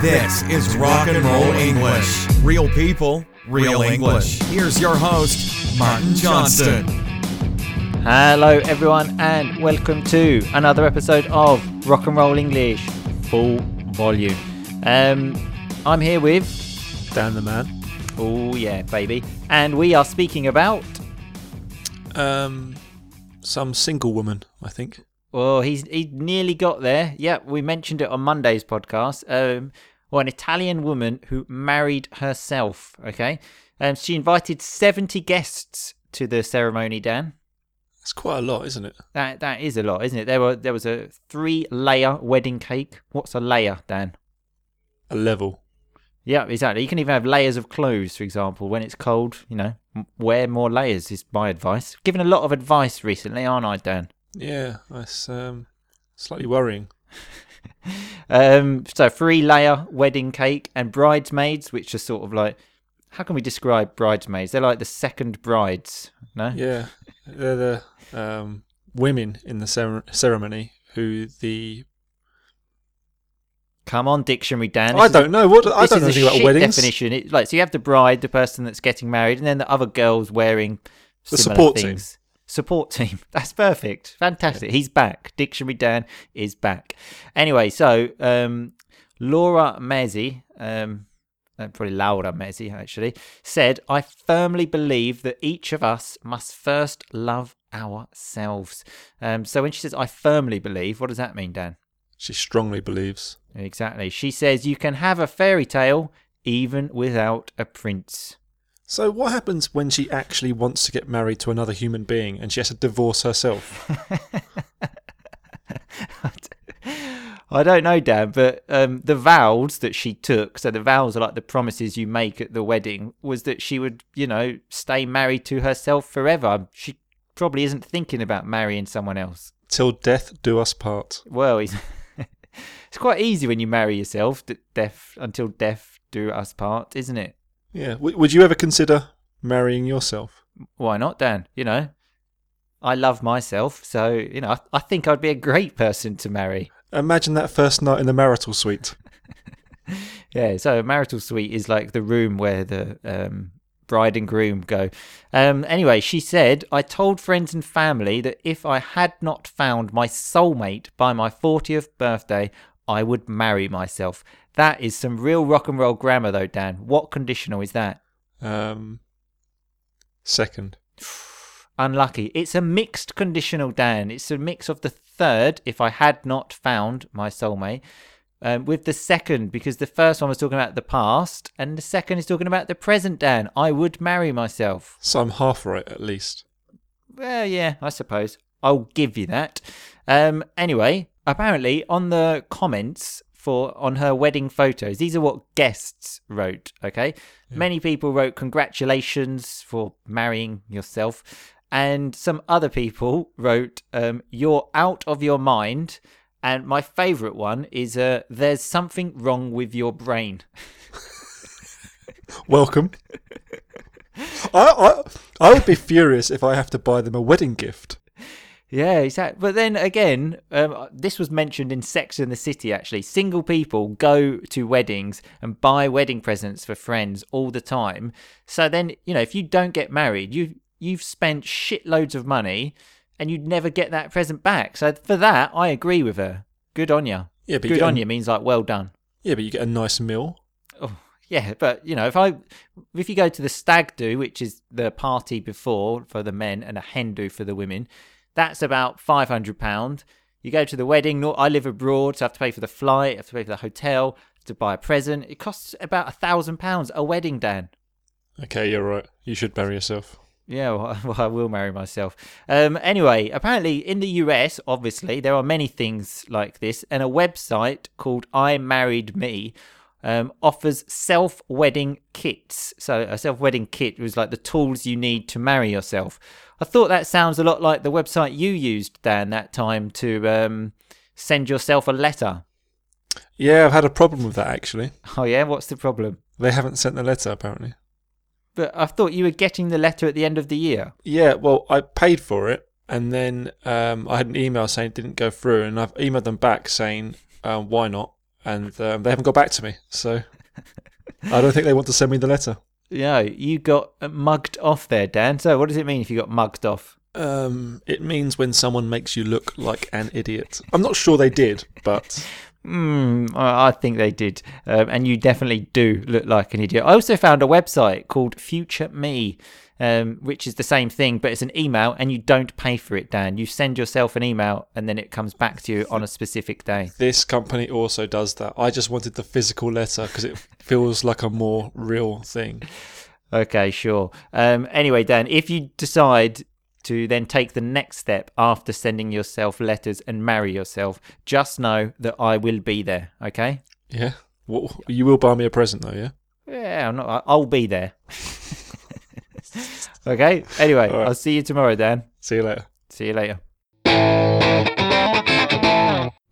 This is Rock and Roll English. Real people, real English. Here's your host, Martin Johnston. Hello, everyone, and welcome to another episode of Rock and Roll English Full Volume. Um, I'm here with, Dan the man. oh yeah, baby, and we are speaking about. Um, some single woman, I think. Well, he's he nearly got there. Yeah, we mentioned it on Monday's podcast. Um, well, an Italian woman who married herself. Okay, um, she invited seventy guests to the ceremony. Dan, It's quite a lot, isn't it? that that is a lot, isn't it? There were there was a three layer wedding cake. What's a layer, Dan? A level. Yeah, exactly. You can even have layers of clothes, for example. When it's cold, you know, wear more layers is my advice. Given a lot of advice recently, aren't I, Dan? Yeah, that's um, slightly worrying. Um, so three layer wedding cake and bridesmaids, which are sort of like, how can we describe bridesmaids? They're like the second brides, no? Yeah, they're the um, women in the cer- ceremony who the Come on, dictionary, Dan. I This is a- don't know what I don't know anything about weddings. definition. It, like, so you have the bride, the person that's getting married, and then the other girls wearing The support things. Support team. That's perfect. Fantastic. He's back. Dictionary Dan is back. Anyway, so um, Laura Mesi, um, uh, probably Laura Mesi actually, said, I firmly believe that each of us must first love ourselves. Um, so when she says, I firmly believe, what does that mean, Dan? She strongly believes. Exactly. She says, you can have a fairy tale even without a prince. So what happens when she actually wants to get married to another human being and she has to divorce herself? I don't know, Dan, but um, the vows that she took, so the vows are like the promises you make at the wedding, was that she would, you know, stay married to herself forever. She probably isn't thinking about marrying someone else. Till death do us part. Well, it's, it's quite easy when you marry yourself, that death until death do us part, isn't it? Yeah. W- would you ever consider marrying yourself? Why not, Dan? You know, I love myself, so you know, I, I think I'd be a great person to marry. Imagine that first night in the marital suite. Yeah, so a marital suite is like the room where the um, bride and groom go. Um, anyway, she said, I told friends and family that if I had not found my soulmate by my 40th birthday, I would marry myself. That is some real rock and roll grammar, though, Dan. What conditional is that? Um, second. Unlucky. It's a mixed conditional, Dan. It's a mix of the third, if I had not found my soulmate, um, with the second, because the first one was talking about the past, and the second is talking about the present, Dan. I would marry myself. So I'm half right at least. Well, yeah, I suppose. I'll give you that. Um, anyway, apparently on the comments for on her wedding photos, these are what guests wrote. Okay, many people wrote congratulations for marrying yourself, and some other people wrote um, you're out of your mind. And my favourite one is uh, there's something wrong with your brain. Welcome. I, I I would be furious if I have to buy them a wedding gift. Yeah, exactly. But then again, um, this was mentioned in Sex and the City. Actually, single people go to weddings and buy wedding presents for friends all the time. So then, you know, if you don't get married, you you've spent shitloads of money, and you'd never get that present back. So for that, I agree with her. Good on you. Yeah, but Good get on a- you means like well done. Yeah, but you get a nice meal. Oh, yeah, but you know, if I if you go to the stag do, which is the party before for the men, and a hen do for the women, that's about five hundred pound. You go to the wedding. I live abroad, so I have to pay for the flight, I have to pay for the hotel, to buy a present. It costs about a thousand pounds a wedding, Dan. Okay, you're right. You should marry yourself. Yeah, well, well, I will marry myself. Um, anyway, apparently in the US, obviously, there are many things like this, and a website called I Married Me um, offers self wedding kits. So, a self wedding kit was like the tools you need to marry yourself. I thought that sounds a lot like the website you used, Dan, that time to um, send yourself a letter. Yeah, I've had a problem with that actually. Oh, yeah, what's the problem? They haven't sent the letter apparently. But I thought you were getting the letter at the end of the year. Yeah, well, I paid for it, and then um, I had an email saying it didn't go through, and I've emailed them back saying uh, why not, and um, they haven't got back to me. So I don't think they want to send me the letter. Yeah, you got mugged off there, Dan. So, what does it mean if you got mugged off? Um, it means when someone makes you look like an idiot. I'm not sure they did, but Hmm, I I think they did, um, and you definitely do look like an idiot. I also found a website called Future Me, um, which is the same thing, but it's an email, and you don't pay for it, Dan. You send yourself an email, and then it comes back to you on a specific day. this company also does that. I just wanted the physical letter because it feels like a more real thing. Okay, sure. Um, anyway, Dan, if you decide to then take the next step after sending yourself letters and marry yourself, just know that I will be there. Okay? Yeah. Well, you will buy me a present though, yeah? Yeah, I'm not. I'll be there. okay. Anyway, right. I'll see you tomorrow, Dan. See you later. See you later.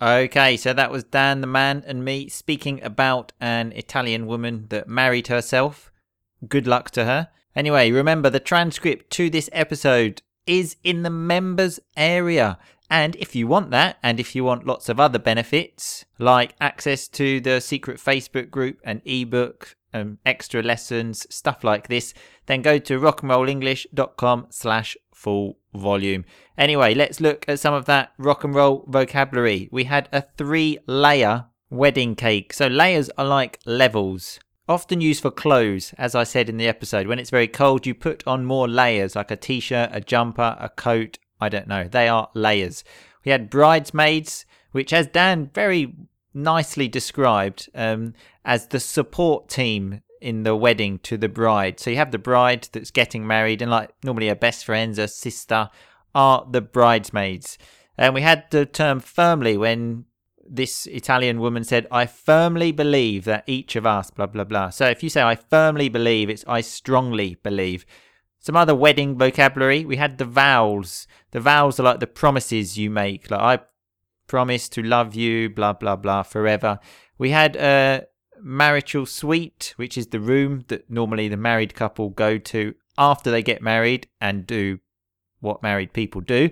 Okay, so that was Dan the man and me speaking about an Italian woman that married herself. Good luck to her. Anyway, remember the transcript to this episode is in the members area. And if you want that, and if you want lots of other benefits, like access to the secret Facebook group, an ebook, um, extra lessons, stuff like this, then go to rockandrollenglish.com slash full volume. Anyway, let's look at some of that rock and roll vocabulary. We had a three layer wedding cake. So layers are like levels. Often used for clothes, as I said in the episode. When it's very cold, you put on more layers, like a t shirt, a jumper, a coat. I don't know. They are layers. We had bridesmaids, which, as Dan very nicely described, um, as the support team in the wedding to the bride. So you have the bride that's getting married, and like normally her best friends, her sister, are the bridesmaids. And we had the term firmly when this Italian woman said, I firmly believe that each of us, blah, blah, blah. So if you say, I firmly believe, it's I strongly believe. Some other wedding vocabulary. We had the vows. The vows are like the promises you make. Like, I promise to love you, blah, blah, blah, forever. We had a marital suite, which is the room that normally the married couple go to after they get married and do what married people do.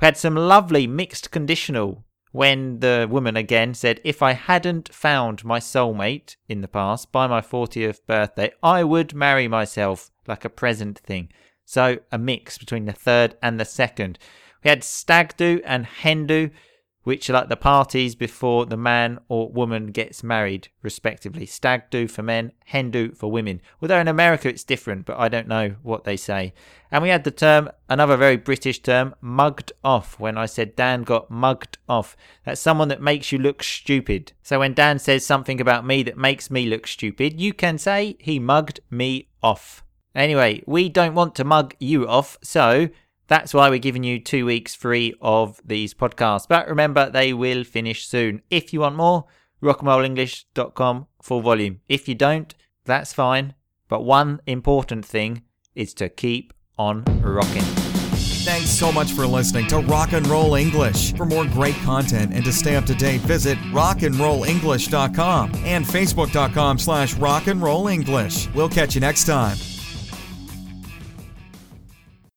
We had some lovely mixed conditional when the woman again said, If I hadn't found my soulmate in the past by my 40th birthday, I would marry myself like a present thing. So a mix between the third and the second. We had stag do and hen do, which are like the parties before the man or woman gets married, respectively. Stag do for men, hen do for women. Although in America it's different, but I don't know what they say. And we had the term, another very British term, mugged off. When I said Dan got mugged off, that's someone that makes you look stupid. So when Dan says something about me that makes me look stupid, you can say he mugged me off. Anyway, we don't want to mug you off, so that's why we're giving you two weeks free of these podcasts. But remember, they will finish soon. If you want more, rockandrollenglish.com full volume. If you don't, that's fine. But one important thing is to keep on rocking. Thanks so much for listening to Rock and Roll English. For more great content and to stay up to date, visit rockandrollenglish.com and facebook.com slash rockandrollenglish. We'll catch you next time.